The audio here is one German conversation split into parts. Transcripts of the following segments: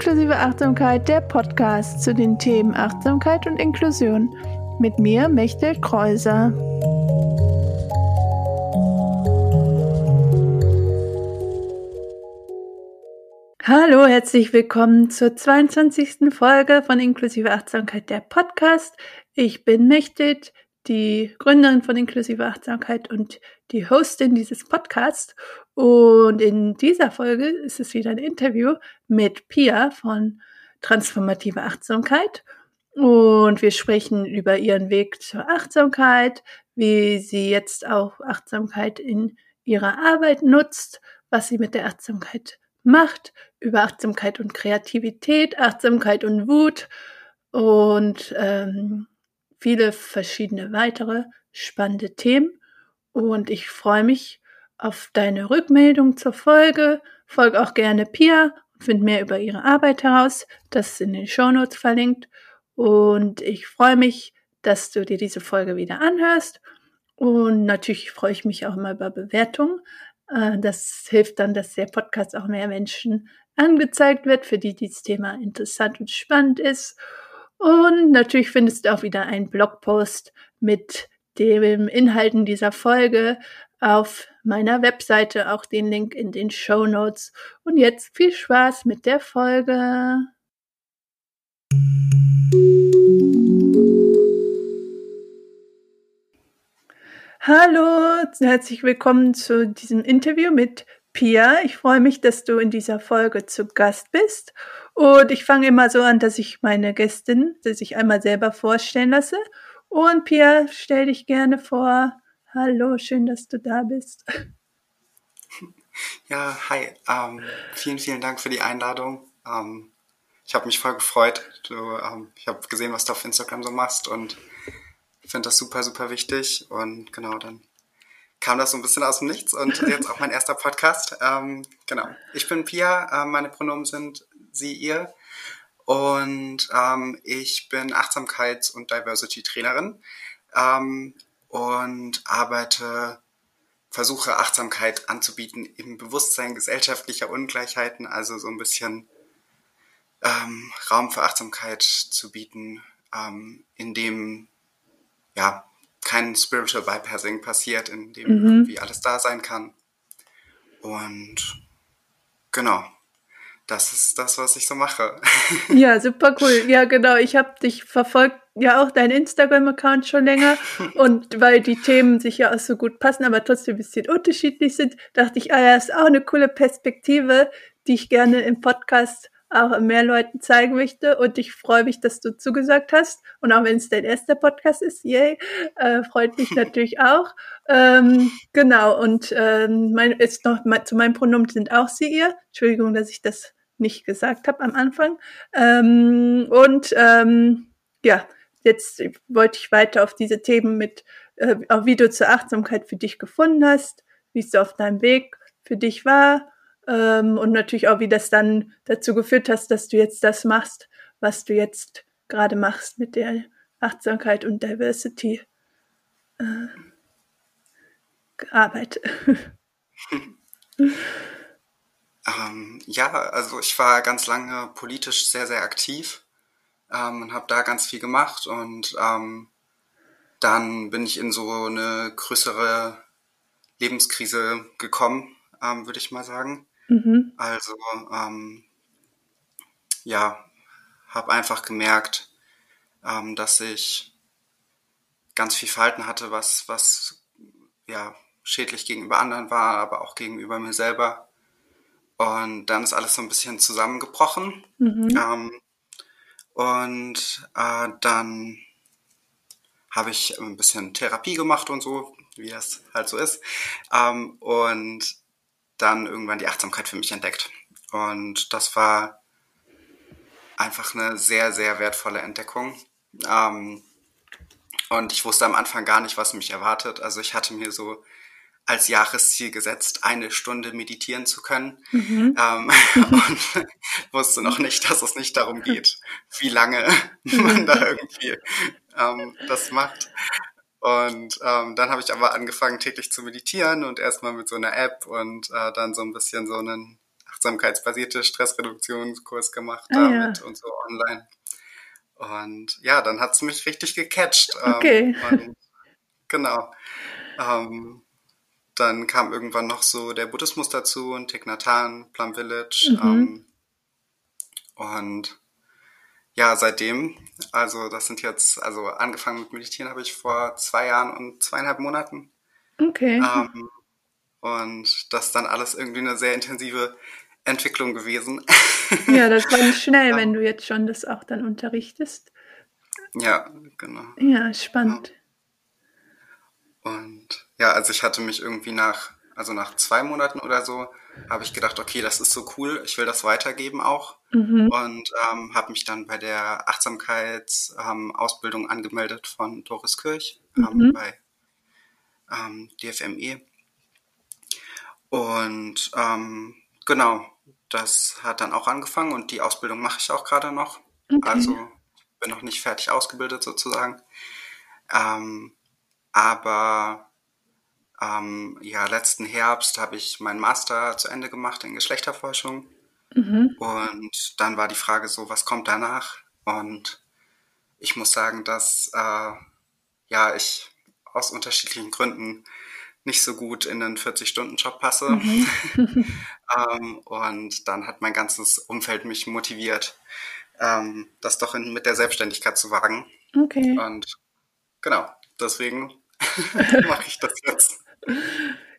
Inklusive Achtsamkeit, der Podcast zu den Themen Achtsamkeit und Inklusion. Mit mir, Mechtel Kreuser. Hallo, herzlich willkommen zur 22. Folge von Inklusive Achtsamkeit, der Podcast. Ich bin Mechtet, die Gründerin von Inklusive Achtsamkeit und die Hostin dieses Podcasts. Und in dieser Folge ist es wieder ein Interview mit Pia von Transformative Achtsamkeit. Und wir sprechen über ihren Weg zur Achtsamkeit, wie sie jetzt auch Achtsamkeit in ihrer Arbeit nutzt, was sie mit der Achtsamkeit macht, über Achtsamkeit und Kreativität, Achtsamkeit und Wut und ähm, viele verschiedene weitere spannende Themen. Und ich freue mich auf deine Rückmeldung zur Folge. Folg auch gerne Pia und find mehr über ihre Arbeit heraus. Das ist in den Shownotes verlinkt. Und ich freue mich, dass du dir diese Folge wieder anhörst. Und natürlich freue ich mich auch immer über Bewertungen. Äh, das hilft dann, dass der Podcast auch mehr Menschen angezeigt wird, für die dieses Thema interessant und spannend ist. Und natürlich findest du auch wieder einen Blogpost mit den Inhalten dieser Folge auf meiner Webseite, auch den Link in den Show Notes. Und jetzt viel Spaß mit der Folge. Hallo, herzlich willkommen zu diesem Interview mit Pia. Ich freue mich, dass du in dieser Folge zu Gast bist. Und ich fange immer so an, dass ich meine Gästin, dass ich einmal selber vorstellen lasse. Und Pia, stell dich gerne vor. Hallo, schön, dass du da bist. Ja, hi. Ähm, vielen, vielen Dank für die Einladung. Ähm, ich habe mich voll gefreut. Du, ähm, ich habe gesehen, was du auf Instagram so machst und finde das super, super wichtig. Und genau, dann kam das so ein bisschen aus dem Nichts und jetzt auch mein erster Podcast. Ähm, genau. Ich bin Pia, äh, meine Pronomen sind sie, ihr. Und ähm, ich bin Achtsamkeits- und Diversity-Trainerin ähm, und arbeite, versuche Achtsamkeit anzubieten im Bewusstsein gesellschaftlicher Ungleichheiten, also so ein bisschen ähm, Raum für Achtsamkeit zu bieten, ähm, in dem ja kein Spiritual Bypassing passiert, in dem mhm. irgendwie alles da sein kann. Und genau, das ist das, was ich so mache. Ja, super cool. Ja, genau. Ich habe dich verfolgt, ja auch dein Instagram-Account schon länger. Und weil die Themen sich ja auch so gut passen, aber trotzdem ein bisschen unterschiedlich sind, dachte ich, ah ja, ist auch eine coole Perspektive, die ich gerne im Podcast auch mehr Leuten zeigen möchte. Und ich freue mich, dass du zugesagt hast. Und auch wenn es dein erster Podcast ist, yay, äh, freut mich natürlich auch. Ähm, genau, und ähm, mein, jetzt noch mal, zu meinem Pronomen sind auch sie ihr. Entschuldigung, dass ich das nicht gesagt habe am Anfang. Ähm, und ähm, ja, jetzt wollte ich weiter auf diese Themen mit, äh, auch wie du zur Achtsamkeit für dich gefunden hast, wie es auf deinem Weg für dich war ähm, und natürlich auch, wie das dann dazu geführt hast, dass du jetzt das machst, was du jetzt gerade machst mit der Achtsamkeit und Diversity äh, Arbeit. Ähm, ja, also ich war ganz lange politisch sehr, sehr aktiv ähm, und habe da ganz viel gemacht und ähm, dann bin ich in so eine größere Lebenskrise gekommen, ähm, würde ich mal sagen. Mhm. Also ähm, ja, habe einfach gemerkt, ähm, dass ich ganz viel Verhalten hatte, was, was ja schädlich gegenüber anderen war, aber auch gegenüber mir selber. Und dann ist alles so ein bisschen zusammengebrochen. Mhm. Ähm, und äh, dann habe ich ein bisschen Therapie gemacht und so, wie das halt so ist. Ähm, und dann irgendwann die Achtsamkeit für mich entdeckt. Und das war einfach eine sehr, sehr wertvolle Entdeckung. Ähm, und ich wusste am Anfang gar nicht, was mich erwartet. Also ich hatte mir so als Jahresziel gesetzt, eine Stunde meditieren zu können. Mhm. Ähm, und wusste noch nicht, dass es nicht darum geht, wie lange man da irgendwie ähm, das macht. Und ähm, dann habe ich aber angefangen, täglich zu meditieren und erstmal mit so einer App und äh, dann so ein bisschen so einen achtsamkeitsbasierte Stressreduktionskurs gemacht Ah, damit ja. und so online. Und ja, dann hat's mich richtig gecatcht. Okay. Ähm, und genau. Ähm, dann kam irgendwann noch so der Buddhismus dazu und Thich Nhat Hanh, Plum Village. Mhm. Ähm, und ja, seitdem, also das sind jetzt, also angefangen mit Meditieren habe ich vor zwei Jahren und zweieinhalb Monaten. Okay. Ähm, und das ist dann alles irgendwie eine sehr intensive Entwicklung gewesen. Ja, das war schnell, wenn du jetzt schon das auch dann unterrichtest. ja, genau. Ja, spannend. Und ja, also ich hatte mich irgendwie nach, also nach zwei Monaten oder so, habe ich gedacht, okay, das ist so cool, ich will das weitergeben auch. Mhm. Und ähm, habe mich dann bei der Achtsamkeitsausbildung ähm, angemeldet von Doris Kirch ähm, Mhm. bei ähm, DFME. Und ähm, genau, das hat dann auch angefangen und die Ausbildung mache ich auch gerade noch. Okay. Also bin noch nicht fertig ausgebildet sozusagen. Ähm, aber ähm, ja, letzten Herbst habe ich meinen Master zu Ende gemacht in Geschlechterforschung. Mhm. Und dann war die Frage so, was kommt danach? Und ich muss sagen, dass äh, ja ich aus unterschiedlichen Gründen nicht so gut in einen 40-Stunden-Job passe. Mhm. ähm, und dann hat mein ganzes Umfeld mich motiviert, ähm, das doch in, mit der Selbstständigkeit zu wagen. Okay. Und genau, deswegen mache ich das jetzt.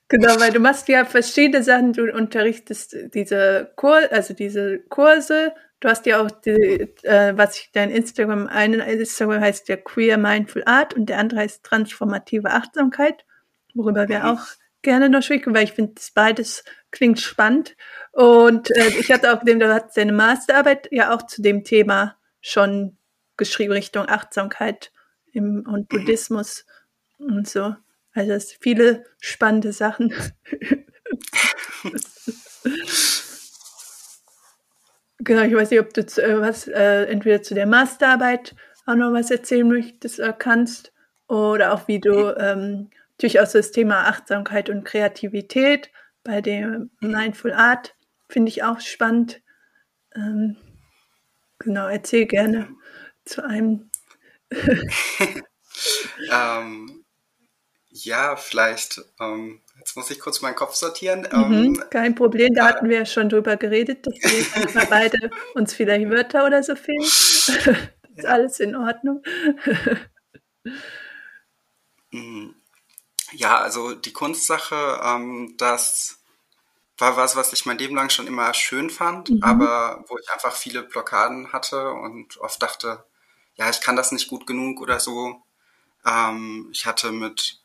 Genau, weil du machst ja verschiedene Sachen. Du unterrichtest diese Kur also diese Kurse. Du hast ja auch die, äh, was ich dein Instagram, einen Instagram heißt ja Queer Mindful Art und der andere heißt Transformative Achtsamkeit, worüber wir auch gerne noch sprechen, weil ich finde, beides klingt spannend. Und äh, ich hatte auch gesehen, du hast deine Masterarbeit ja auch zu dem Thema schon geschrieben, Richtung Achtsamkeit im, und Buddhismus und so. Also es sind viele spannende Sachen. genau, ich weiß nicht, ob du äh, was äh, entweder zu der Masterarbeit auch noch was erzählen möchtest oder kannst oder auch wie du ähm, natürlich auch so das Thema Achtsamkeit und Kreativität bei dem Mindful Art finde ich auch spannend. Ähm, genau, erzähl gerne zu einem. Ähm, ja, vielleicht, ähm, jetzt muss ich kurz meinen Kopf sortieren. Mhm, Ähm, kein Problem, da äh, hatten wir ja schon drüber geredet, dass wir beide uns vielleicht Wörter oder so fehlen. ist alles in Ordnung. Mm, Ja, also die Kunstsache, ähm, das war was, was ich mein Leben lang schon immer schön fand, Mhm. aber wo ich einfach viele Blockaden hatte und oft dachte, ja, ich kann das nicht gut genug oder so. Ähm, ich hatte mit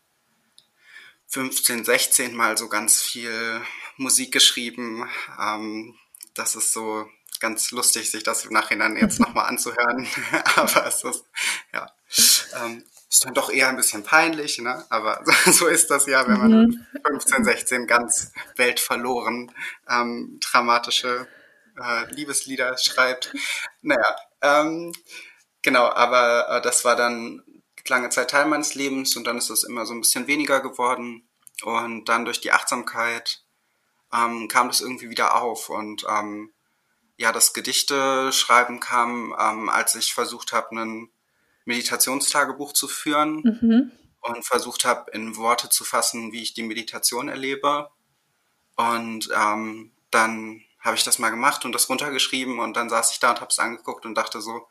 15, 16 mal so ganz viel Musik geschrieben. Ähm, das ist so ganz lustig, sich das im Nachhinein jetzt nochmal anzuhören. Aber es ist, ja, ähm, ist dann doch eher ein bisschen peinlich, ne? Aber so ist das ja, wenn man Mhm. mit 15, 16 ganz weltverloren ähm, dramatische äh, Liebeslieder schreibt. Naja, ähm, genau, aber äh, das war dann lange Zeit Teil meines Lebens und dann ist es immer so ein bisschen weniger geworden. Und dann durch die Achtsamkeit ähm, kam das irgendwie wieder auf. Und ähm, ja, das Gedichte schreiben kam, ähm, als ich versucht habe, ein Meditationstagebuch zu führen Mhm. und versucht habe, in Worte zu fassen, wie ich die Meditation erlebe. Und ähm, dann habe ich das mal gemacht und das runtergeschrieben und dann saß ich da und habe es angeguckt und dachte so,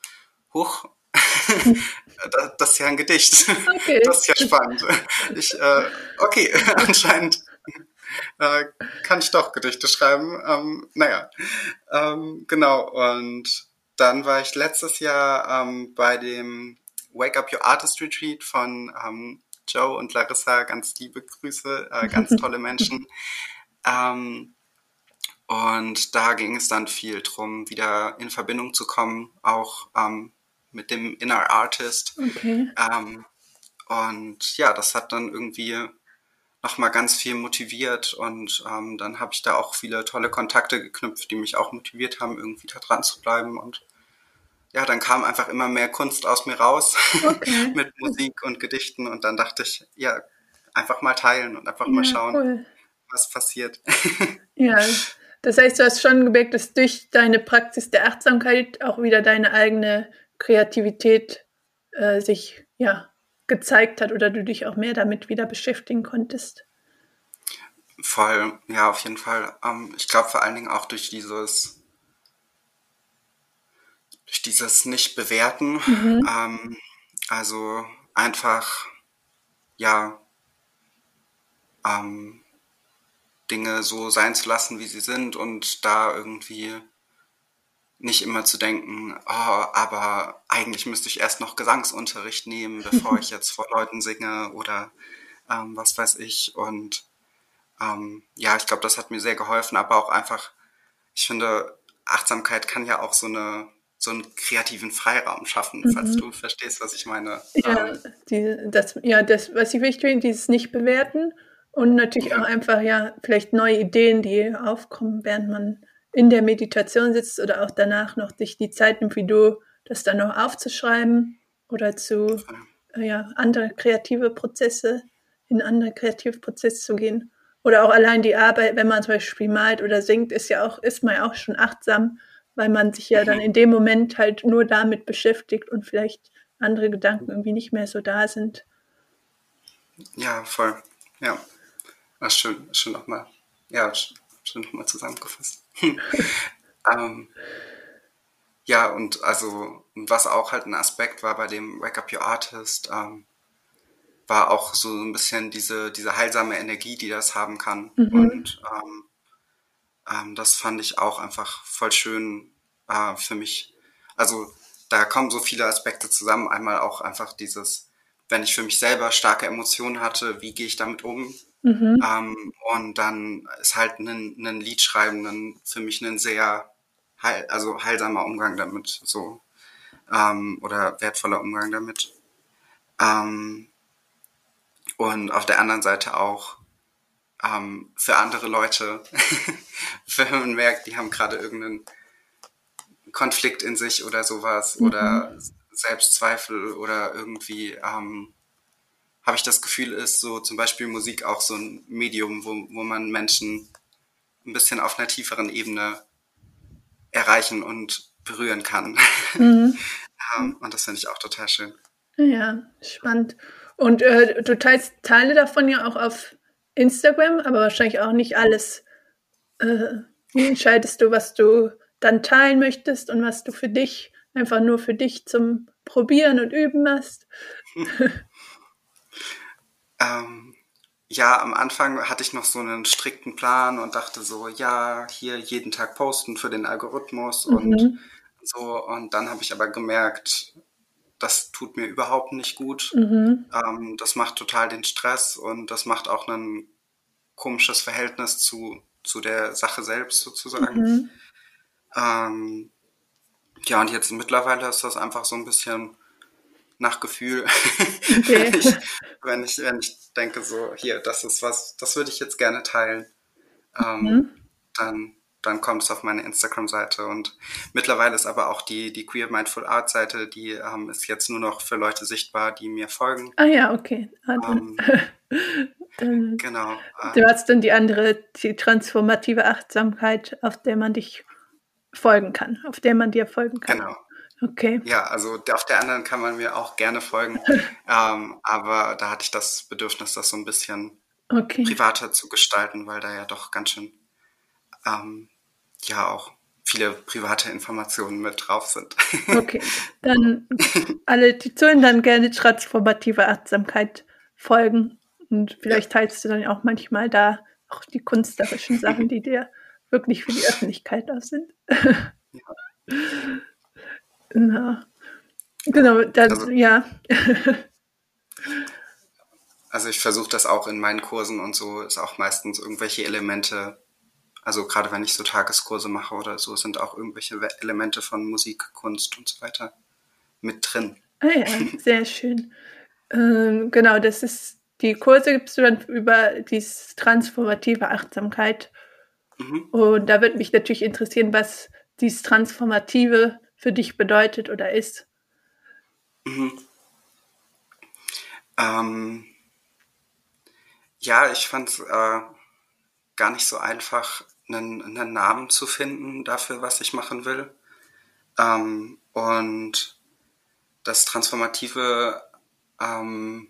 huch, das, das ist ja ein Gedicht. Okay. Das ist ja spannend. Ich, äh, okay, anscheinend äh, kann ich doch Gedichte schreiben. Ähm, naja, ähm, genau. Und dann war ich letztes Jahr ähm, bei dem Wake Up Your Artist Retreat von ähm, Joe und Larissa. Ganz liebe Grüße, äh, ganz tolle Menschen. Ähm, und da ging es dann viel drum, wieder in Verbindung zu kommen, auch ähm, mit dem Inner Artist. Okay. Ähm, und ja, das hat dann irgendwie nochmal ganz viel motiviert und ähm, dann habe ich da auch viele tolle Kontakte geknüpft, die mich auch motiviert haben, irgendwie da dran zu bleiben und ja, dann kam einfach immer mehr Kunst aus mir raus Okay. mit Musik und Gedichten und dann dachte ich, ja, einfach mal teilen und einfach mal Ja, schauen, cool. was passiert. Ja, Das heißt, du hast schon gemerkt, dass durch deine Praxis der Achtsamkeit auch wieder deine eigene Kreativität äh, sich ja gezeigt hat oder du dich auch mehr damit wieder beschäftigen konntest. Voll, ja, auf jeden Fall. Ähm, ich glaube vor allen Dingen auch durch dieses durch dieses Nicht-Bewerten. Mhm. Ähm, also einfach, ja, ähm, Dinge so sein zu lassen, wie sie sind und da irgendwie nicht immer zu denken, oh, aber eigentlich müsste ich erst noch Gesangsunterricht nehmen, bevor ich jetzt vor Leuten singe oder ähm, was weiß ich. Und ähm, ja, ich glaube, das hat mir sehr geholfen, aber auch einfach, ich finde, Achtsamkeit kann ja auch so eine so einen kreativen Freiraum schaffen, mhm. falls du verstehst, was ich meine. Ja, ähm, die, das, ja, das, was ich wichtig finde, dieses Nicht-Bewerten und natürlich ja. auch einfach, ja, vielleicht neue Ideen, die aufkommen, während man in der Meditation sitzt oder auch danach noch sich die Zeit nimmt, wie du das dann noch aufzuschreiben oder zu äh, ja, andere kreative Prozesse, in andere kreative Prozesse zu gehen. Oder auch allein die Arbeit, wenn man zum Beispiel malt oder singt, ist ja auch, ist man ja auch schon achtsam, weil man sich ja dann in dem Moment halt nur damit beschäftigt und vielleicht andere Gedanken irgendwie nicht mehr so da sind. Ja, voll. Ja. Ach, schön, schön nochmal. Ja, schön nochmal zusammengefasst. ähm, ja, und also, was auch halt ein Aspekt war bei dem Wake Up Your Artist, ähm, war auch so ein bisschen diese, diese heilsame Energie, die das haben kann. Mhm. Und ähm, ähm, das fand ich auch einfach voll schön äh, für mich. Also da kommen so viele Aspekte zusammen. Einmal auch einfach dieses, wenn ich für mich selber starke Emotionen hatte, wie gehe ich damit um? Mhm. Ähm, und dann ist halt ein, ein Lied schreiben dann für mich ein sehr heil, also heilsamer Umgang damit, so ähm, oder wertvoller Umgang damit. Ähm, und auf der anderen Seite auch ähm, für andere Leute, wenn man merkt, die haben gerade irgendeinen Konflikt in sich oder sowas mhm. oder Selbstzweifel oder irgendwie ähm, habe ich das Gefühl, ist so zum Beispiel Musik auch so ein Medium, wo, wo man Menschen ein bisschen auf einer tieferen Ebene erreichen und berühren kann. Mhm. um, und das finde ich auch total schön. Ja, spannend. Und äh, du teilst Teile davon ja auch auf Instagram, aber wahrscheinlich auch nicht alles. Äh, wie entscheidest du, was du dann teilen möchtest und was du für dich, einfach nur für dich zum Probieren und Üben machst? Ähm, ja, am Anfang hatte ich noch so einen strikten Plan und dachte so, ja, hier jeden Tag posten für den Algorithmus mhm. und so. Und dann habe ich aber gemerkt, das tut mir überhaupt nicht gut. Mhm. Ähm, das macht total den Stress und das macht auch ein komisches Verhältnis zu, zu der Sache selbst sozusagen. Mhm. Ähm, ja, und jetzt mittlerweile ist das einfach so ein bisschen nach Gefühl. Okay. wenn, ich, wenn, ich, wenn ich denke, so, hier, das ist was, das würde ich jetzt gerne teilen, ähm, mhm. dann, dann kommt es auf meine Instagram-Seite. Und mittlerweile ist aber auch die, die Queer Mindful Art Seite, die ähm, ist jetzt nur noch für Leute sichtbar, die mir folgen. Ah ja, okay. Ah, ähm, genau. Äh, du hast dann die andere, die transformative Achtsamkeit, auf der man dich folgen kann, auf der man dir folgen kann. Genau. Okay. Ja, also auf der anderen kann man mir auch gerne folgen. ähm, aber da hatte ich das Bedürfnis, das so ein bisschen okay. privater zu gestalten, weil da ja doch ganz schön ähm, ja auch viele private Informationen mit drauf sind. Okay. Dann alle, die zuhören, dann gerne transformative Achtsamkeit folgen. Und vielleicht teilst du dann auch manchmal da auch die künstlerischen Sachen, die dir wirklich für die Öffentlichkeit da sind. ja. Na, genau, das, also, ja. also ich versuche das auch in meinen Kursen und so, ist auch meistens irgendwelche Elemente, also gerade wenn ich so Tageskurse mache oder so, sind auch irgendwelche Elemente von Musik, Kunst und so weiter mit drin. Ah ja, sehr schön. Ähm, genau, das ist, die Kurse gibst du dann über die transformative Achtsamkeit. Mhm. Und da würde mich natürlich interessieren, was dieses Transformative für dich bedeutet oder ist? Mhm. Ähm, ja, ich fand es äh, gar nicht so einfach, einen, einen Namen zu finden dafür, was ich machen will. Ähm, und das Transformative ähm,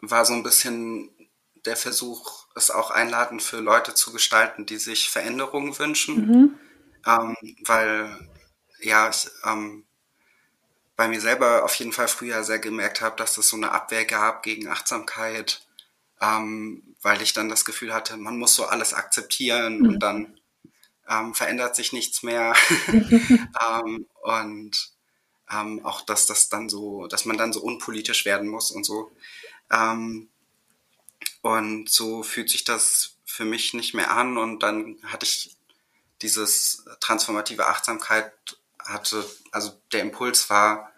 war so ein bisschen der Versuch, es auch einladend für Leute zu gestalten, die sich Veränderungen wünschen. Mhm. Ähm, weil, ja, ich ähm, bei mir selber auf jeden Fall früher sehr gemerkt habe, dass es so eine Abwehr gab gegen Achtsamkeit, ähm, weil ich dann das Gefühl hatte, man muss so alles akzeptieren mhm. und dann ähm, verändert sich nichts mehr. ähm, und ähm, auch, dass das dann so, dass man dann so unpolitisch werden muss und so. Ähm, und so fühlt sich das für mich nicht mehr an. Und dann hatte ich dieses transformative Achtsamkeit hatte, also der Impuls war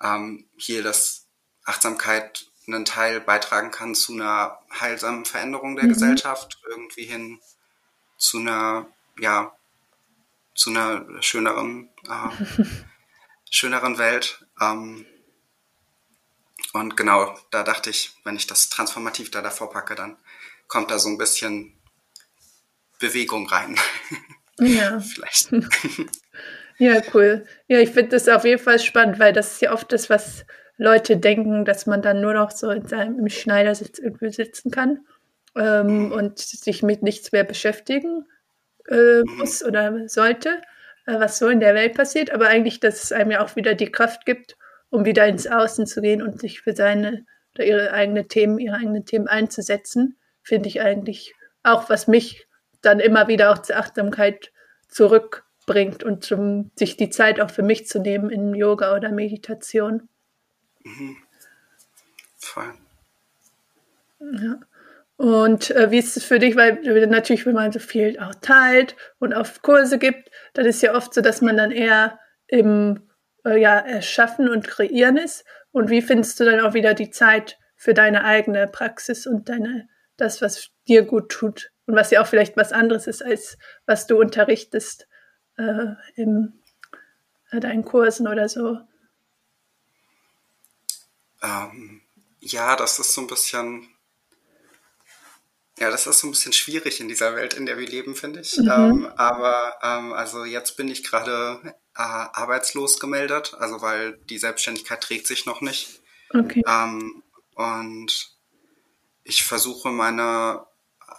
ähm, hier, dass Achtsamkeit einen Teil beitragen kann zu einer heilsamen Veränderung der mhm. Gesellschaft, irgendwie hin zu einer, ja, zu einer schöneren, äh, schöneren Welt. Ähm, und genau, da dachte ich, wenn ich das transformativ da davor packe, dann kommt da so ein bisschen Bewegung rein. Ja. Vielleicht. Ja, cool. Ja, ich finde das auf jeden Fall spannend, weil das ist ja oft das, was Leute denken, dass man dann nur noch so in seinem im Schneidersitz irgendwie sitzen kann ähm, mhm. und sich mit nichts mehr beschäftigen äh, mhm. muss oder sollte, äh, was so in der Welt passiert, aber eigentlich, dass es einem ja auch wieder die Kraft gibt, um wieder ins Außen zu gehen und sich für seine oder ihre eigenen Themen, ihre eigenen Themen einzusetzen, finde ich eigentlich auch, was mich dann immer wieder auch zur Achtsamkeit zurückbringt und zum, sich die Zeit auch für mich zu nehmen in Yoga oder Meditation. Mhm. Voll. Ja. Und äh, wie ist es für dich? Weil natürlich, wenn man so viel auch teilt und auf Kurse gibt, dann ist ja oft so, dass man dann eher im äh, ja, Erschaffen und Kreieren ist. Und wie findest du dann auch wieder die Zeit für deine eigene Praxis und deine, das, was dir gut tut? Und was ja auch vielleicht was anderes ist, als was du unterrichtest äh, in äh, deinen Kursen oder so. Ähm, ja, das ist so ein bisschen, ja, das ist so ein bisschen schwierig in dieser Welt, in der wir leben, finde ich. Mhm. Ähm, aber ähm, also jetzt bin ich gerade äh, arbeitslos gemeldet, also weil die Selbstständigkeit trägt sich noch nicht. Okay. Ähm, und ich versuche meine,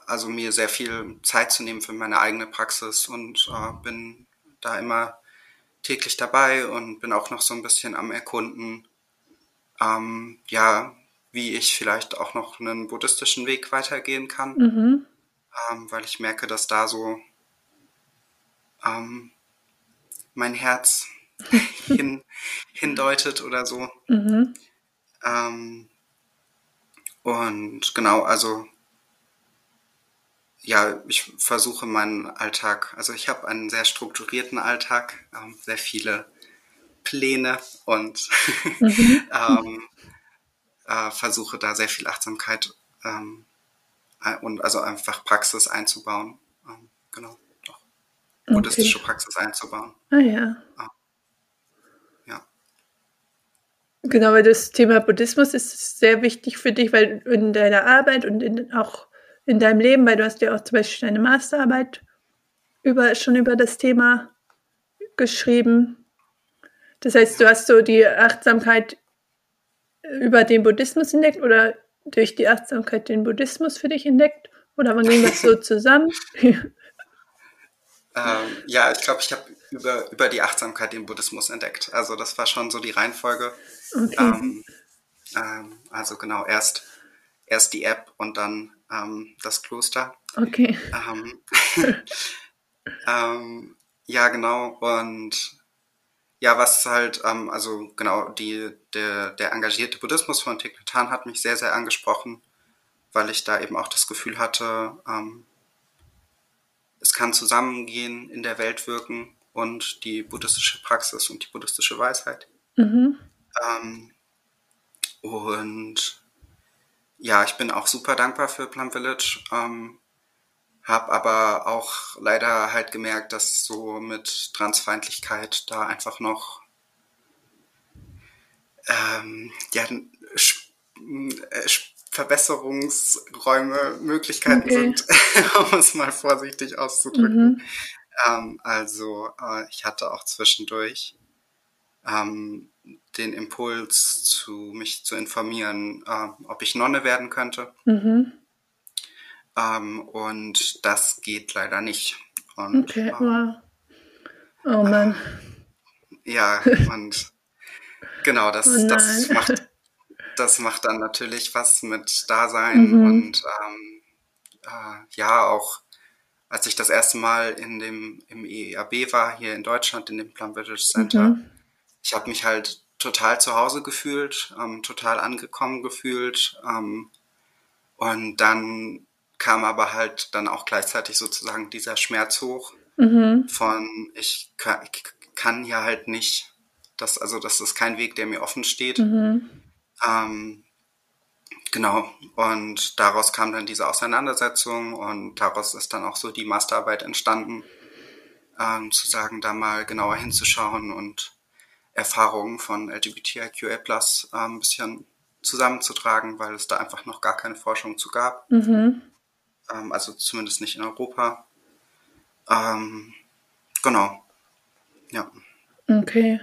also mir sehr viel Zeit zu nehmen für meine eigene Praxis und äh, bin da immer täglich dabei und bin auch noch so ein bisschen am Erkunden, ähm, ja, wie ich vielleicht auch noch einen buddhistischen Weg weitergehen kann, mhm. ähm, weil ich merke, dass da so ähm, mein Herz hin, hindeutet oder so. Mhm. Ähm, und genau, also ja, ich versuche meinen Alltag, also ich habe einen sehr strukturierten Alltag, ähm, sehr viele Pläne und mhm. ähm, äh, versuche da sehr viel Achtsamkeit ähm, und also einfach Praxis einzubauen. Ähm, genau buddhistische okay. Praxis einzubauen. Ah ja. Ah. Ja. Genau, weil das Thema Buddhismus ist sehr wichtig für dich, weil in deiner Arbeit und in, auch in deinem Leben, weil du hast ja auch zum Beispiel deine Masterarbeit über, schon über das Thema geschrieben. Das heißt, du hast so die Achtsamkeit über den Buddhismus entdeckt oder durch die Achtsamkeit den Buddhismus für dich entdeckt? Oder wann ging das so zusammen? Ähm, ja, ich glaube, ich habe über, über die Achtsamkeit den Buddhismus entdeckt. Also das war schon so die Reihenfolge. Okay. Ähm, ähm, also genau, erst, erst die App und dann ähm, das Kloster. Okay. Ähm, ähm, ja, genau. Und ja, was halt, also genau, die, der, der engagierte Buddhismus von Thich Nhat Hanh hat mich sehr, sehr angesprochen, weil ich da eben auch das Gefühl hatte, es kann zusammengehen, in der Welt wirken und die buddhistische Praxis und die buddhistische Weisheit. Mhm. Ähm, und ja, ich bin auch super dankbar für Plum Village. Ähm, hab aber auch leider halt gemerkt, dass so mit Transfeindlichkeit da einfach noch ähm, ja, äh, Verbesserungsräume, Möglichkeiten okay. sind, um es mal vorsichtig auszudrücken. Mhm. Ähm, also äh, ich hatte auch zwischendurch ähm, den Impuls, zu mich zu informieren, äh, ob ich Nonne werden könnte. Mhm. Ähm, und das geht leider nicht. Und, okay, äh, wow. Oh Mann. Äh, ja, und genau, das, oh das, macht, das macht dann natürlich was mit Dasein mhm. und ähm, äh, ja, auch als ich das erste Mal in dem, im EAB war, hier in Deutschland, in dem Plum British Center, mhm. Ich habe mich halt total zu Hause gefühlt, ähm, total angekommen gefühlt. Ähm, und dann kam aber halt dann auch gleichzeitig sozusagen dieser Schmerz hoch mhm. von ich kann, ich kann hier halt nicht, das, also das ist kein Weg, der mir offen steht. Mhm. Ähm, genau. Und daraus kam dann diese Auseinandersetzung und daraus ist dann auch so die Masterarbeit entstanden, ähm, zu sagen, da mal genauer hinzuschauen und Erfahrungen von LGBTIQA Plus äh, ein bisschen zusammenzutragen, weil es da einfach noch gar keine Forschung zu gab. Mhm. Ähm, also zumindest nicht in Europa. Ähm, genau. Ja. Okay.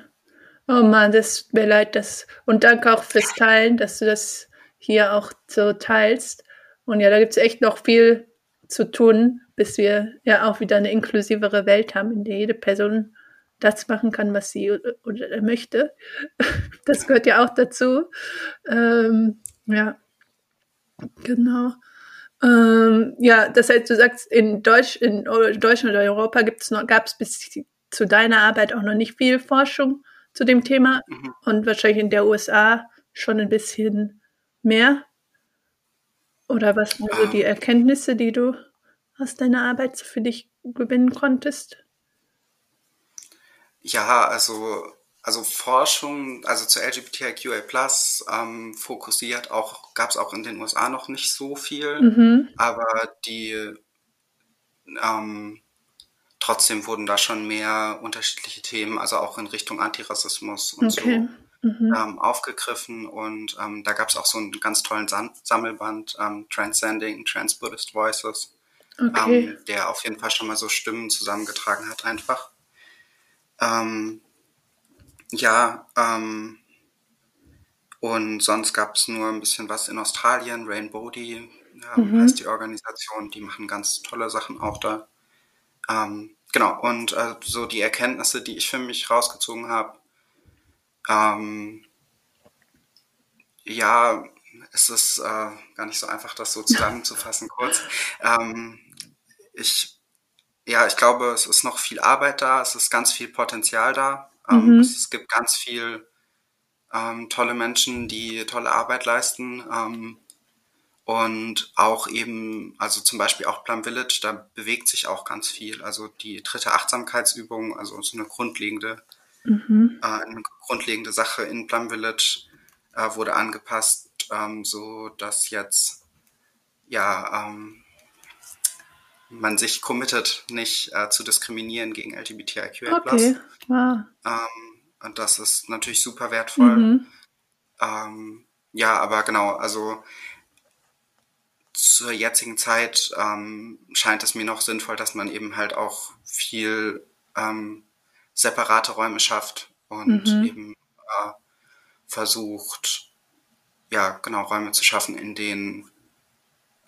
Oh man, das tut mir leid, dass und danke auch fürs Teilen, dass du das hier auch so teilst. Und ja, da gibt es echt noch viel zu tun, bis wir ja auch wieder eine inklusivere Welt haben, in der jede Person das machen kann, was sie oder, oder möchte. Das gehört ja auch dazu. Ähm, ja, genau. Ähm, ja, das heißt, du sagst, in, Deutsch, in Deutschland oder Europa gab es bis zu deiner Arbeit auch noch nicht viel Forschung zu dem Thema mhm. und wahrscheinlich in der USA schon ein bisschen mehr. Oder was waren so die Erkenntnisse, die du aus deiner Arbeit für dich gewinnen konntest? Ja, also, also Forschung, also zu LGBTIQA Plus ähm, fokussiert auch, gab es auch in den USA noch nicht so viel, mhm. aber die ähm, trotzdem wurden da schon mehr unterschiedliche Themen, also auch in Richtung Antirassismus und okay. so mhm. ähm, aufgegriffen. Und ähm, da gab es auch so einen ganz tollen Sam Sammelband, ähm, Transcending Trans Buddhist Voices, okay. ähm, der auf jeden Fall schon mal so Stimmen zusammengetragen hat, einfach. Ähm, ja, ähm, und sonst gab es nur ein bisschen was in Australien, Rainbow die ja, mhm. heißt die Organisation, die machen ganz tolle Sachen auch da. Ähm, genau, und äh, so die Erkenntnisse, die ich für mich rausgezogen habe, ähm, ja, es ist äh, gar nicht so einfach, das so zusammenzufassen kurz. Ähm, ich ja, ich glaube, es ist noch viel Arbeit da, es ist ganz viel Potenzial da. Ähm, mhm. es, es, gibt ganz viel ähm, tolle Menschen, die tolle Arbeit leisten. Ähm, und auch eben, also zum Beispiel auch Plum Village, da bewegt sich auch ganz viel. Also die dritte Achtsamkeitsübung, also so eine grundlegende, mhm. äh, eine grundlegende Sache in Plum Village äh, wurde angepasst, ähm, so dass jetzt ja ähm, man sich committet, nicht äh, zu diskriminieren gegen LGBTIQA+. Okay. Wow. Ähm, und das ist natürlich super wertvoll. Mhm. Ähm, ja, aber genau, also zur jetzigen Zeit ähm, scheint es mir noch sinnvoll, dass man eben halt auch viel ähm, separate Räume schafft und mhm. eben äh, versucht, ja, genau, Räume zu schaffen, in denen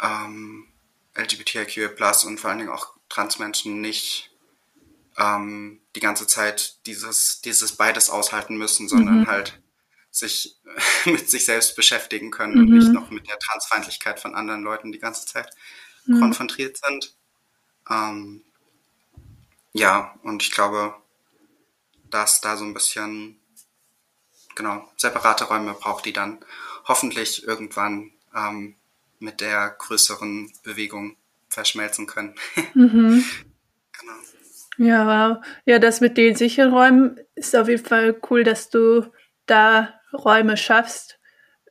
ähm, LGBTIQ und vor allen Dingen auch Transmenschen nicht ähm, die ganze Zeit dieses, dieses beides aushalten müssen, sondern mhm. halt sich mit sich selbst beschäftigen können mhm. und nicht noch mit der Transfeindlichkeit von anderen Leuten die ganze Zeit mhm. konfrontiert sind. Ähm, ja, und ich glaube, dass da so ein bisschen, genau, separate Räume braucht, die dann hoffentlich irgendwann ähm, mit der größeren Bewegung verschmelzen können. Mhm. genau. Ja, wow. Ja, das mit den sicheren Räumen ist auf jeden Fall cool, dass du da Räume schaffst.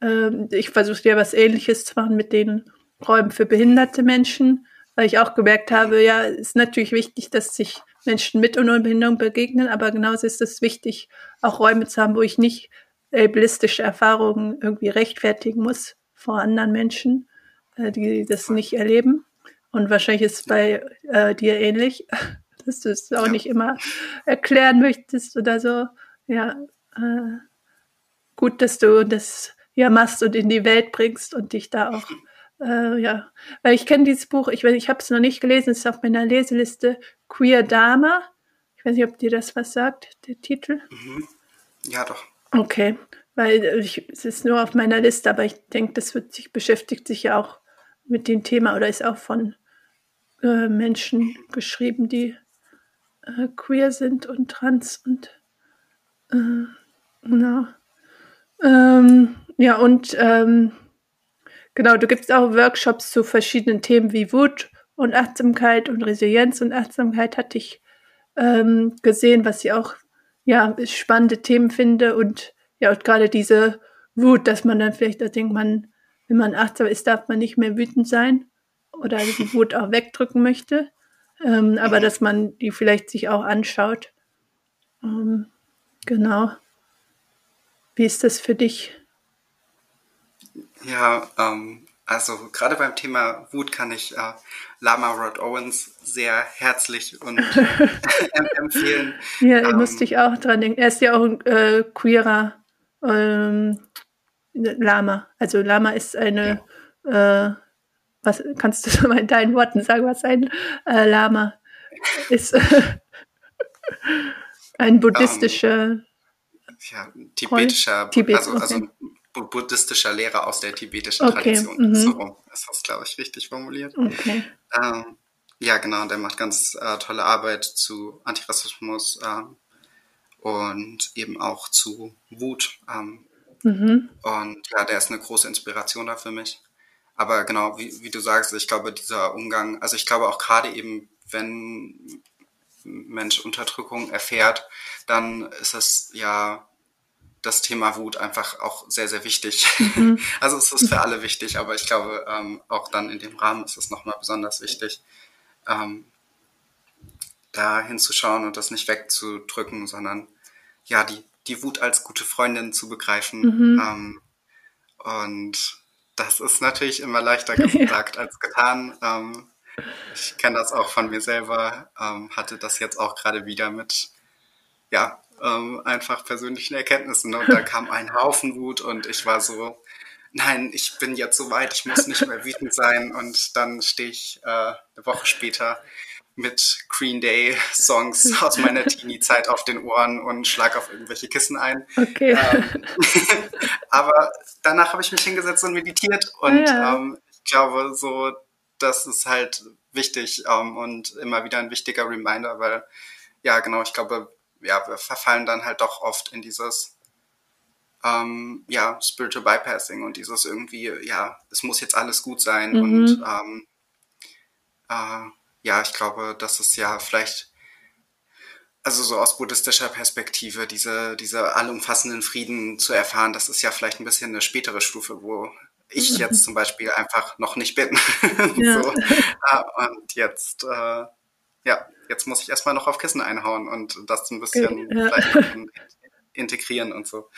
Ähm, ich versuche dir was ähnliches zu machen mit den Räumen für behinderte Menschen, weil ich auch gemerkt habe, ja, es ist natürlich wichtig, dass sich Menschen mit und ohne Behinderung begegnen, aber genauso ist es wichtig, auch Räume zu haben, wo ich nicht ableistische Erfahrungen irgendwie rechtfertigen muss vor anderen Menschen, die das nicht erleben. Und wahrscheinlich ist es bei äh, dir ähnlich, dass du es auch nicht immer erklären möchtest oder so. Ja, äh, gut, dass du das ja machst und in die Welt bringst und dich da auch äh, ja, weil ich kenne dieses Buch, ich, ich habe es noch nicht gelesen, es ist auf meiner Leseliste Queer Dama. Ich weiß nicht, ob dir das was sagt, der Titel. Mhm. Ja, doch. Okay, weil äh, ich, es ist nur auf meiner Liste, aber ich denke, das wird sich, beschäftigt sich ja auch mit dem Thema oder ist auch von äh, Menschen geschrieben, die äh, queer sind und trans und äh, genau. Ähm, ja, und ähm, genau, du gibst auch Workshops zu verschiedenen Themen wie Wut und Achtsamkeit und Resilienz und Achtsamkeit hatte ich ähm, gesehen, was ich auch ja spannende Themen finde und ja und gerade diese Wut, dass man dann vielleicht, da denkt man, wenn man achtsam ist, darf man nicht mehr wütend sein oder die Wut auch wegdrücken möchte, ähm, aber dass man die vielleicht sich auch anschaut. Ähm, genau. Wie ist das für dich? Ja, ähm, also gerade beim Thema Wut kann ich äh, Lama Rod Owens sehr herzlich und empfehlen. Ja, ähm, musste ich auch dran denken. Er ist ja auch ein äh, queerer ähm, Lama. Also Lama ist eine, ja. äh, was kannst du mal in deinen Worten sagen, was ein äh, Lama ist? ein buddhistischer um, ähm, ja, tibetischer, Tibet, also, also okay. also buddhistischer Lehrer aus der tibetischen okay. Tradition. Mhm. So ist das, glaube ich, richtig formuliert. Okay. Ähm, ja, genau, der macht ganz äh, tolle Arbeit zu Antirassismus ähm, und eben auch zu Wut. Ähm, mhm. Und ja, der ist eine große Inspiration da für mich. Aber genau, wie, wie du sagst, ich glaube, dieser Umgang, also ich glaube auch gerade eben, wenn Mensch Unterdrückung erfährt, dann ist es ja das Thema Wut einfach auch sehr, sehr wichtig. Mhm. Also es ist für alle wichtig, aber ich glaube, ähm, auch dann in dem Rahmen ist es nochmal besonders wichtig, ähm, da hinzuschauen und das nicht wegzudrücken, sondern ja, die, die Wut als gute Freundin zu begreifen. Mhm. Ähm, und das ist natürlich immer leichter gesagt als getan. Ähm, ich kenne das auch von mir selber, ähm, hatte das jetzt auch gerade wieder mit ja, ähm, einfach persönlichen Erkenntnissen. Und da kam ein Haufen Wut und ich war so, nein, ich bin jetzt so weit, ich muss nicht mehr wütend sein. Und dann stehe ich äh, eine Woche später mit Green Day Songs aus meiner Teenie-Zeit auf den Ohren und schlag auf irgendwelche Kissen ein. Okay. Ähm, aber danach habe ich mich hingesetzt und meditiert und ja. ähm, ich glaube so, das ist halt wichtig ähm, und immer wieder ein wichtiger Reminder, weil ja genau, ich glaube, ja, wir verfallen dann halt doch oft in dieses ähm, ja, Spiritual Bypassing und dieses irgendwie, ja, es muss jetzt alles gut sein mhm. und ähm, äh, ja, ich glaube, das ist ja vielleicht, also so aus buddhistischer Perspektive, diese, diese allumfassenden Frieden zu erfahren, das ist ja vielleicht ein bisschen eine spätere Stufe, wo ich mhm. jetzt zum Beispiel einfach noch nicht bin. Ja. so. Äh, und jetzt, äh, ja, jetzt muss ich erstmal noch auf Kissen einhauen und das ein bisschen ja. vielleicht integrieren und so.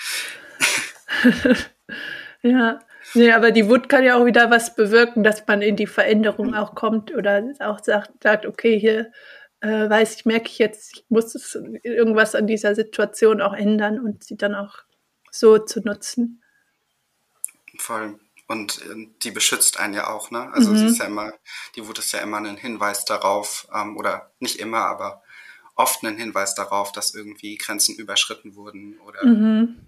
ja, nee, aber die Wut kann ja auch wieder was bewirken, dass man in die Veränderung auch kommt oder auch sagt, sagt okay, hier äh, weiß ich, merke ich jetzt, ich muss es, irgendwas an dieser Situation auch ändern und sie dann auch so zu nutzen. Voll. Und äh, die beschützt einen ja auch, ne? Also mhm. ist ja immer, die Wut ist ja immer ein Hinweis darauf, ähm, oder nicht immer, aber oft ein Hinweis darauf, dass irgendwie Grenzen überschritten wurden oder mhm.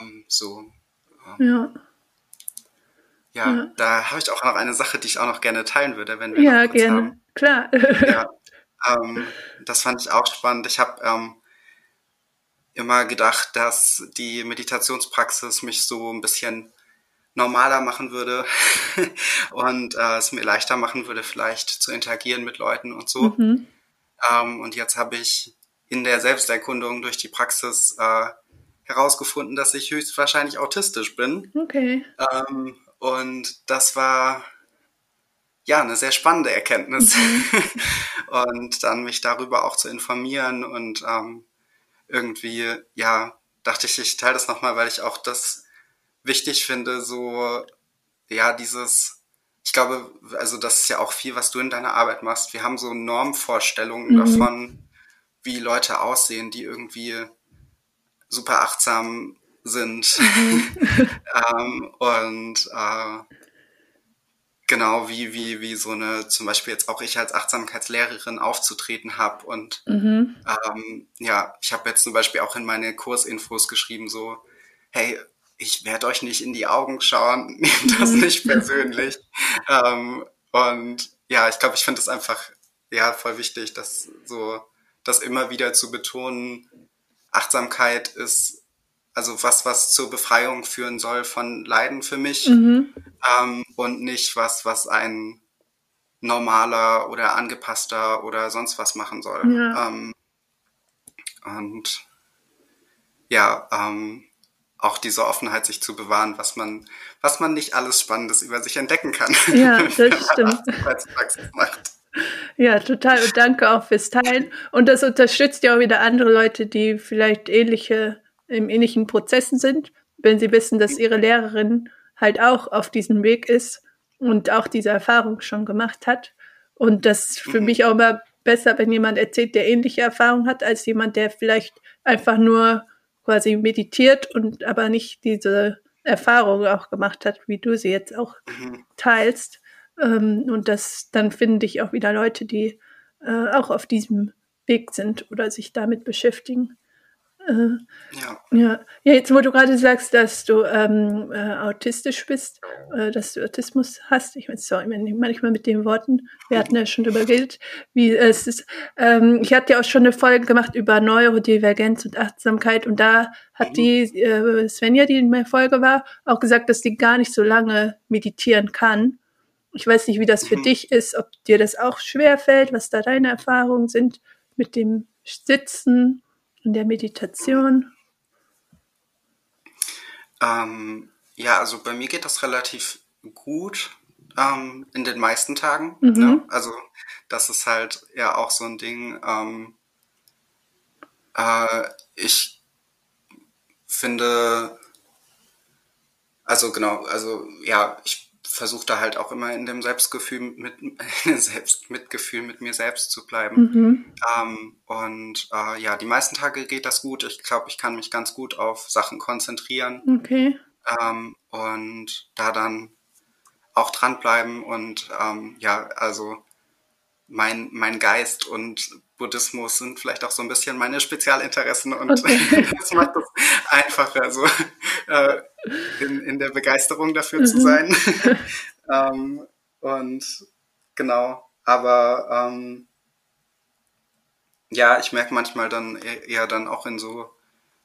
ähm, so. Ähm, ja. Ja. Ja, da habe ich auch noch eine Sache, die ich auch noch gerne teilen würde, wenn wir ja, noch kurz gerne. haben. Klar. ja, ähm, das fand ich auch spannend. Ich habe ähm, immer gedacht, dass die Meditationspraxis mich so ein bisschen normaler machen würde und äh, es mir leichter machen würde, vielleicht zu interagieren mit Leuten und so. Mhm. Ähm, und jetzt habe ich in der Selbsterkundung durch die Praxis äh, herausgefunden, dass ich höchstwahrscheinlich autistisch bin. Okay. Ähm, und das war ja eine sehr spannende Erkenntnis. Und dann mich darüber auch zu informieren und ähm, irgendwie, ja, dachte ich, ich teile das nochmal, weil ich auch das wichtig finde, so ja, dieses, ich glaube, also das ist ja auch viel, was du in deiner Arbeit machst. Wir haben so Normvorstellungen mhm. davon, wie Leute aussehen, die irgendwie super achtsam sind. Ähm, und äh, genau wie, wie, wie so eine, zum Beispiel jetzt auch ich als Achtsamkeitslehrerin aufzutreten habe. Und mhm. ähm, ja, ich habe jetzt zum Beispiel auch in meine Kursinfos geschrieben, so, hey, ich werde euch nicht in die Augen schauen, nehmt das mhm. nicht persönlich. ähm, und ja, ich glaube, ich finde es einfach ja voll wichtig, dass so das immer wieder zu betonen, Achtsamkeit ist also was, was zur Befreiung führen soll von Leiden für mich mhm. ähm, und nicht was, was ein normaler oder angepasster oder sonst was machen soll. Ja. Ähm, und ja, ähm, auch diese Offenheit sich zu bewahren, was man, was man nicht alles Spannendes über sich entdecken kann. Ja, das stimmt. Ja, total. Und danke auch fürs Teilen. Und das unterstützt ja auch wieder andere Leute, die vielleicht ähnliche, im ähnlichen Prozessen sind, wenn sie wissen, dass ihre Lehrerin halt auch auf diesem Weg ist und auch diese Erfahrung schon gemacht hat. Und das ist für mhm. mich auch immer besser, wenn jemand erzählt, der ähnliche Erfahrung hat, als jemand, der vielleicht einfach nur quasi meditiert und aber nicht diese Erfahrung auch gemacht hat, wie du sie jetzt auch mhm. teilst. Ähm, und das, dann finde ich auch wieder Leute, die äh, auch auf diesem Weg sind oder sich damit beschäftigen. Äh, ja. ja. Jetzt wo du gerade sagst, dass du ähm, äh, autistisch bist, äh, dass du Autismus hast, ich weiß sorry, manchmal mit den Worten, wir hatten ja schon drüber geredet, wie es ist. Ähm, ich hatte ja auch schon eine Folge gemacht über Neurodivergenz und Achtsamkeit und da hat die äh, Svenja, die in meiner Folge war, auch gesagt, dass die gar nicht so lange meditieren kann. Ich weiß nicht, wie das für mhm. dich ist, ob dir das auch schwer fällt, was da deine Erfahrungen sind mit dem Sitzen in der Meditation? Ähm, ja, also bei mir geht das relativ gut ähm, in den meisten Tagen. Mhm. Ne? Also das ist halt ja auch so ein Ding. Ähm, äh, ich finde, also genau, also ja, ich versuche da halt auch immer in dem Selbstgefühl mit Selbstmitgefühl mit mir selbst zu bleiben. Mhm. Ähm, und äh, ja, die meisten Tage geht das gut. Ich glaube, ich kann mich ganz gut auf Sachen konzentrieren. Okay. Ähm, und da dann auch dranbleiben und ähm, ja, also mein, mein Geist und Buddhismus sind vielleicht auch so ein bisschen meine Spezialinteressen und okay. das macht es einfacher, so äh, in, in der Begeisterung dafür mhm. zu sein. ähm, und genau, aber ähm, ja, ich merke manchmal dann e-, eher dann auch in so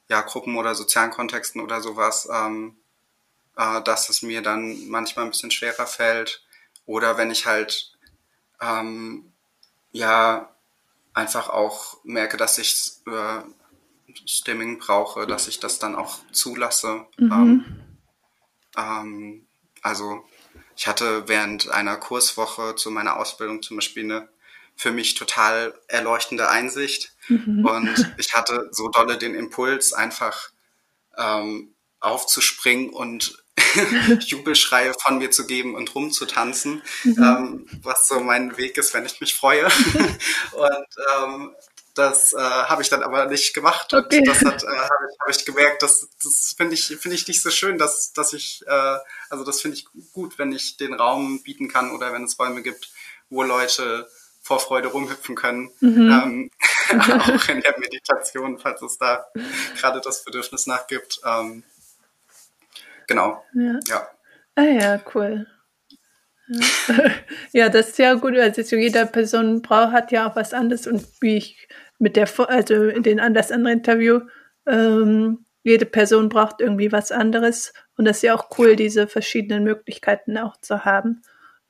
ja, Gruppen oder sozialen Kontexten oder sowas, ähm, äh, dass es mir dann manchmal ein bisschen schwerer fällt. Oder wenn ich halt ähm, ja einfach auch merke, dass ich äh, Stimming brauche, dass ich das dann auch zulasse. Mhm. Ähm, ähm, also ich hatte während einer Kurswoche zu meiner Ausbildung zum Beispiel eine für mich total erleuchtende Einsicht. Mhm. Und ich hatte so dolle den Impuls, einfach ähm, aufzuspringen und Jubelschreie von mir zu geben und rumzutanzen, mhm. ähm, was so mein Weg ist, wenn ich mich freue. und ähm, das äh, habe ich dann aber nicht gemacht. Okay. Und das hat, äh, habe ich, hab ich gemerkt, dass das finde ich, finde ich nicht so schön, dass, dass ich, äh, also das finde ich gut, wenn ich den Raum bieten kann oder wenn es Räume gibt, wo Leute vor Freude rumhüpfen können. Mhm. Ähm, auch in der Meditation, falls es da gerade das Bedürfnis nachgibt. Ähm, Genau. Ja. ja. Ah ja, cool. Ja. das ist ja gut. Also jeder Person braucht hat ja auch was anderes und wie ich mit der, also in den das andere Interview, ähm, jede Person braucht irgendwie was anderes und das ist ja auch cool, diese verschiedenen Möglichkeiten auch zu haben.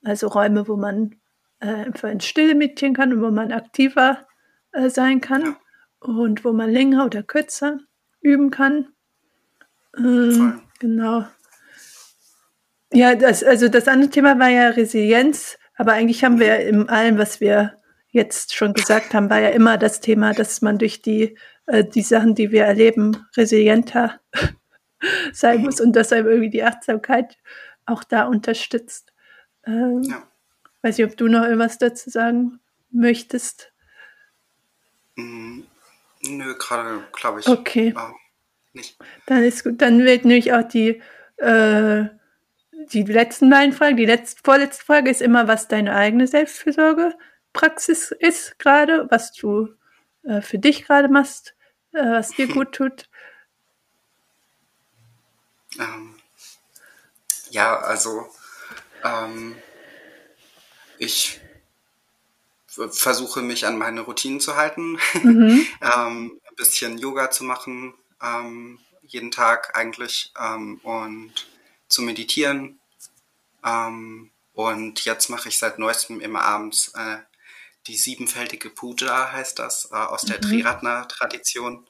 Also Räume, wo man äh, einfach in Stille meditieren kann und wo man aktiver äh, sein kann ja. und wo man länger oder kürzer üben kann. Ähm, Genau. Ja, das, also das andere Thema war ja Resilienz, aber eigentlich haben wir in allem, was wir jetzt schon gesagt haben, war ja immer das Thema, dass man durch die, äh, die Sachen, die wir erleben, resilienter sein muss und dass einem irgendwie die Achtsamkeit auch da unterstützt. Ähm, Ja. Weiß nicht, ob du noch irgendwas dazu sagen möchtest. Mm, Nö, gerade glaube ich Okay. äh, nicht. Dann ist gut. Dann wird nämlich auch die, äh, die letzten beiden Fragen, die letzte, vorletzte Frage ist immer, was deine eigene Selbstfürsorgepraxis ist gerade, was du äh, für dich gerade machst, äh, was dir gut tut. Ähm, ja, also ähm, ich versuche mich an meine Routinen zu halten, Mhm. ähm, ein bisschen Yoga zu machen, ähm, jeden Tag eigentlich ähm, und zu meditieren. Ähm, und jetzt mache ich seit neuestem immer abends äh, die siebenfältige Puja, heißt das, äh, aus der Mhm. Triratna-Tradition.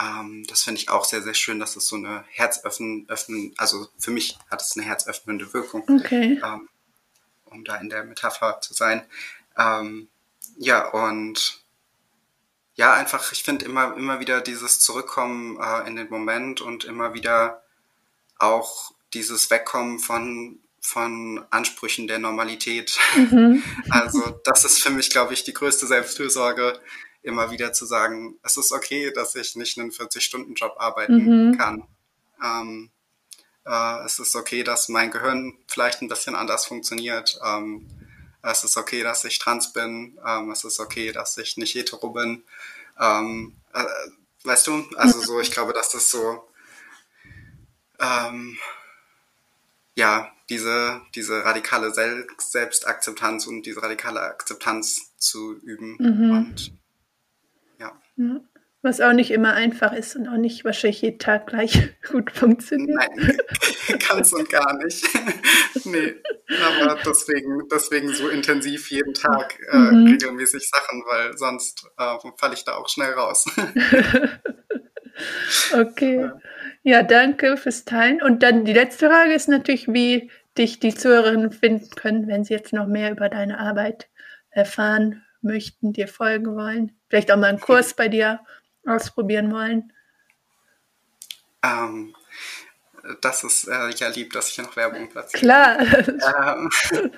Ähm, das finde ich auch sehr, sehr schön, dass es so eine Herzöffnen, öffnen, also für mich hat es eine herzöffnende Wirkung, Okay. ähm, um da in der Metapher zu sein. Ähm, ja, und ja, einfach, ich finde immer, immer wieder dieses Zurückkommen äh, in den Moment und immer wieder auch dieses Wegkommen von, von Ansprüchen der Normalität. Mhm. Also das ist für mich, glaube ich, die größte Selbstfürsorge, immer wieder zu sagen, es ist okay, dass ich nicht einen 40-Stunden-Job arbeiten Mhm. kann. Ähm, äh, es ist okay, dass mein Gehirn vielleicht ein bisschen anders funktioniert. Ähm, es ist okay, dass ich trans bin. Ähm, es ist okay, dass ich nicht hetero bin. Ähm, äh, weißt du, also so, ich glaube, dass das so, ähm, ja, diese, diese radikale Sel Selbstakzeptanz und diese radikale Akzeptanz zu üben. Mhm. Und ja, Ja. Was auch nicht immer einfach ist und auch nicht wahrscheinlich jeden Tag gleich gut funktioniert. nein, ganz und gar nicht. nee, aber deswegen, deswegen so intensiv jeden Tag äh, Mhm. regelmäßig Sachen, weil sonst äh, falle ich da auch schnell raus. Okay. Ja, danke fürs Teilen. Und dann die letzte Frage ist natürlich, wie dich die Zuhörerinnen finden können, wenn sie jetzt noch mehr über deine Arbeit erfahren möchten, dir folgen wollen. Vielleicht auch mal einen Kurs bei dir ausprobieren wollen. ähm, das ist äh, ja lieb, dass ich hier noch Werbung platziere. Klar. Ähm,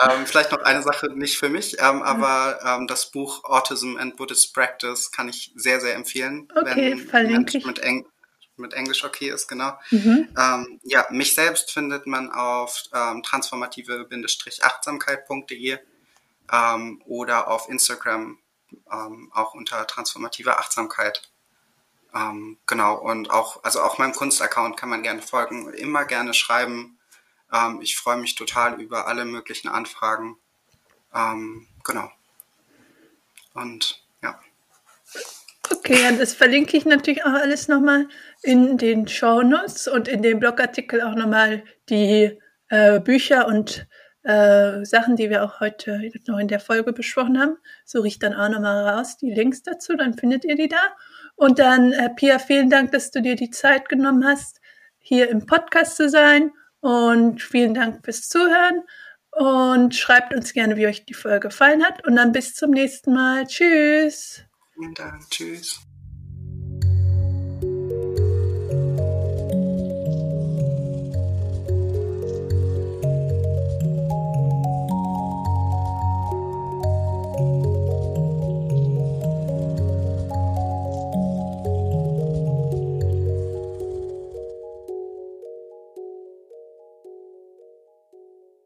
ähm, vielleicht noch eine Sache nicht für mich, ähm, aber ähm, das Buch Autism and Buddhist Practice kann ich sehr, sehr empfehlen, Okay, wenn verlinke ich. mit, Eng mit Englisch okay ist, genau. Mhm. Ähm, ja, mich selbst findet man auf ähm, transformative-achtsamkeit.de oder auf Instagram ähm, auch unter transformative Achtsamkeit. Ähm, genau, und auch, also auch meinem Kunstaccount kann man gerne folgen, immer gerne schreiben. Ähm, ich freue mich total über alle möglichen Anfragen. Ähm, genau. Und ja. Okay, ja, das verlinke ich natürlich auch alles nochmal in den Shownotes und in dem Blogartikel auch nochmal die äh, Bücher und äh, Sachen, die wir auch heute noch in der Folge besprochen haben. Suche ich dann auch nochmal raus, die Links dazu, dann findet ihr die da. Und dann, äh, Pia, vielen Dank, dass du dir die Zeit genommen hast, hier im Podcast zu sein. Und vielen Dank fürs Zuhören. Und schreibt uns gerne, wie euch die Folge gefallen hat. Und dann bis zum nächsten Mal. Tschüss. Vielen Dank. Tschüss.